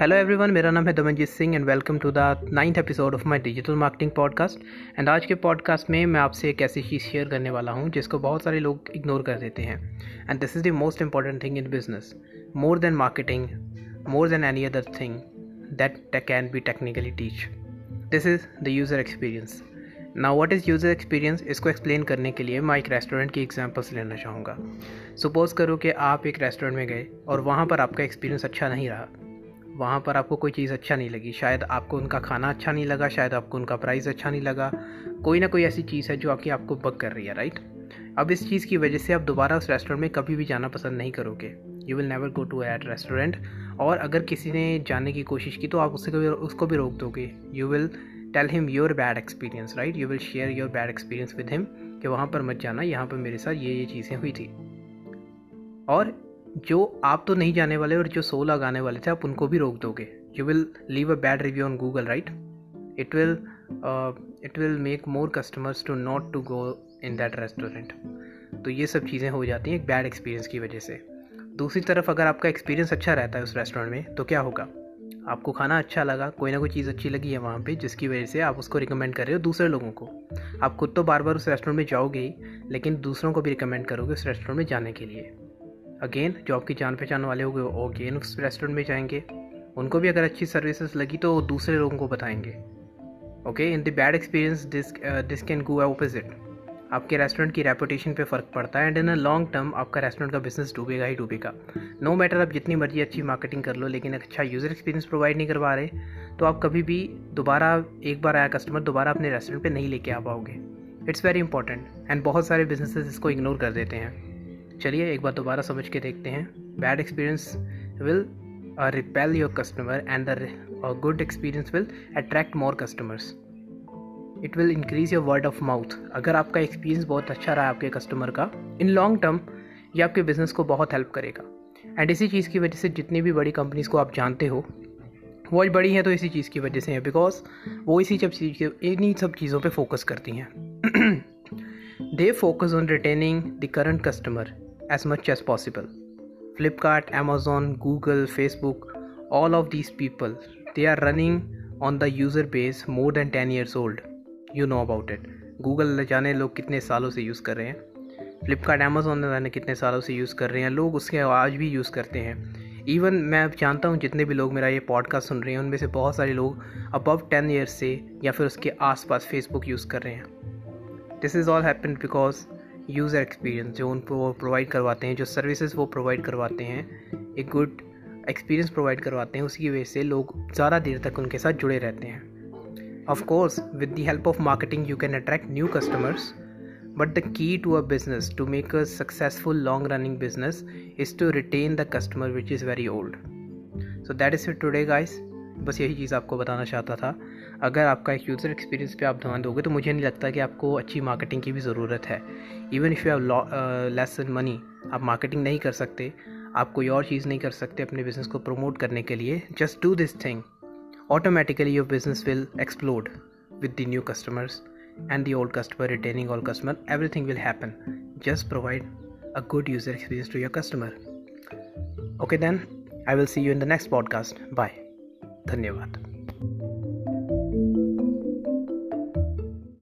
Hello everyone मेरा नाम है Damanjeet Singh and welcome to the ninth episode of my digital marketing podcast and आज के podcast में मैं आपसे एक ऐसी चीज़ शेयर करने वाला हूँ, जिसको बहुत सारे लोग इग्नोर कर देते हैं। And this is the most important thing in business more than marketing more than any other thing that can be technically teach this is the user experience ना वॉट इज़ यूज़र एक्सपीरियंस इसको explain करने के लिए मैं एक restaurant की examples लेना चाहूँगा। सपोज़ करो कि आप एक रेस्टोरेंट में गए और वहाँ पर आपका एक्सपीरियंस अच्छा नहीं रहा। वहाँ पर आपको कोई चीज़ अच्छा नहीं लगी। शायद आपको उनका खाना अच्छा नहीं लगा, शायद आपको उनका प्राइस अच्छा नहीं लगा। कोई ना कोई ऐसी चीज़ है जो आपकी आपको बग कर रही है राइट अब इस चीज़ की वजह से आप दोबारा उस रेस्टोरेंट में कभी भी जाना पसंद नहीं करोगे। You will never go to at restaurant और अगर किसी ने जाने की कोशिश की तो आप उससे कभी, उसको भी रोक दोगे। You will tell him your bad experience right you will share your bad experience with him कि वहाँ पर मत जाना, यहाँ पर मेरे साथ ये ये चीज़ें हुई थी। और जो आप तो नहीं जाने वाले और जो सो लगाने वाले थे, आप उनको भी रोक दोगे। You will leave a bad review on Google right it will it will make more customers to not to go in that restaurant तो ये सब चीज़ें हो जाती हैं एक बैड एक्सपीरियंस की वजह से। दूसरी तरफ़ अगर आपका एक्सपीरियंस अच्छा रहता है उस रेस्टोरेंट में तो क्या होगा? आपको खाना अच्छा लगा, कोई ना कोई चीज़ अच्छी लगी है वहाँ पे, जिसकी वजह से आप उसको रिकमेंड कर रहे हो दूसरे लोगों को। आप खुद तो बार बार उस रेस्टोरेंट में जाओगे ही, लेकिन दूसरों को भी रिकमेंड करोगे उस रेस्टोरेंट में जाने के लिए। अगेन जो आपकी जान पहचान वाले होंगे वो अगेन उस रेस्टोरेंट में जाएँगे। उनको भी अगर अच्छी सर्विसेज़ लगी तो दूसरे लोगों को बताएँगे। Okay in the bad experience this this can go opposite आपके रेस्टोरेंट की रेपुटेशन पे फ़र्क पड़ता है and in a long term आपका रेस्टोरेंट का बिज़नेस डूबेगा ही डूबेगा। नो मैटर आप जितनी मर्ज़ी अच्छी मार्केटिंग कर लो, लेकिन अच्छा यूज़र एक्सपीरियंस प्रोवाइड नहीं करवा रहे तो आप कभी भी दोबारा एक बार आया कस्टमर दोबारा अपने रेस्टोरेंट पर नहीं लेके आ पाओगे। इट्स वेरी इंपॉर्टेंट एंड बहुत सारे बिजनेसेस इसको इग्नोर कर देते हैं। चलिए एक बार दोबारा समझ के देखते हैं। Bad experience will repel your customer and the good experience will attract more customers it will increase your word of mouth अगर आपका एक्सपीरियंस बहुत अच्छा रहा आपके कस्टमर का इन लॉन्ग टर्म ये आपके बिज़नेस को बहुत हेल्प करेगा। एंड इसी चीज़ की वजह से जितनी भी बड़ी कंपनीज़ को आप जानते हो, वो आज बड़ी हैं तो इसी चीज़ की वजह से है बिकॉज़ वो इसी सब चीज़ के, इन्हीं सब चीज़ों पे फोकस करती हैं। They focus on retaining the current customer as much as possible. Flipkart, Amazon, Google, Facebook, all of these people, they are running on the user base more than 10 years old. You know about it. Google जाने लोग कितने सालों से use कर रहे हैं Flipkart Amazon जाने कितने सालों से यूज़ कर रहे हैं लोग उसके आज भी यूज़ करते हैं इवन मैं जानता हूँ जितने भी लोग मेरा ये पॉडकास्ट सुन रहे हैं उनमें से बहुत सारे लोग अबव टेन ईयर्स से या फिर उसके आसपास फेसबुक यूज़ कर रहे हैं this is all happen because user experience जो उनको वो प्रोवाइड करवाते हैं, जो सर्विसेज़ वो प्रोवाइड करवाते हैं, एक गुड एक्सपीरियंस प्रोवाइड करवाते हैं उसकी वजह से लोग ज़्यादा देर तक उनके साथ जुड़े रहते हैं। Of course with the help of marketing you can attract new customers but the key to a business to make a successful long running business is to retain the customer which is very old so that is it today guys बस यही चीज़ आपको बताना चाहता था। अगर आपका एक user experience पे आप ध्यान दोगे तो मुझे नहीं लगता कि आपको अच्छी मार्केटिंग की भी ज़रूरत है। Even if you have less an money आप मार्केटिंग नहीं कर सकते। आप कोई और चीज़ नहीं कर सकते अपने बिज़नेस को प्रमोट करने के लिए। Just do this thing automatically your business will explode with the new customers and the old customer retaining all customer. Everything will happen. Just provide a good user experience to your customer. Okay, then. I will see you in the next podcast. Bye. धन्यवाद।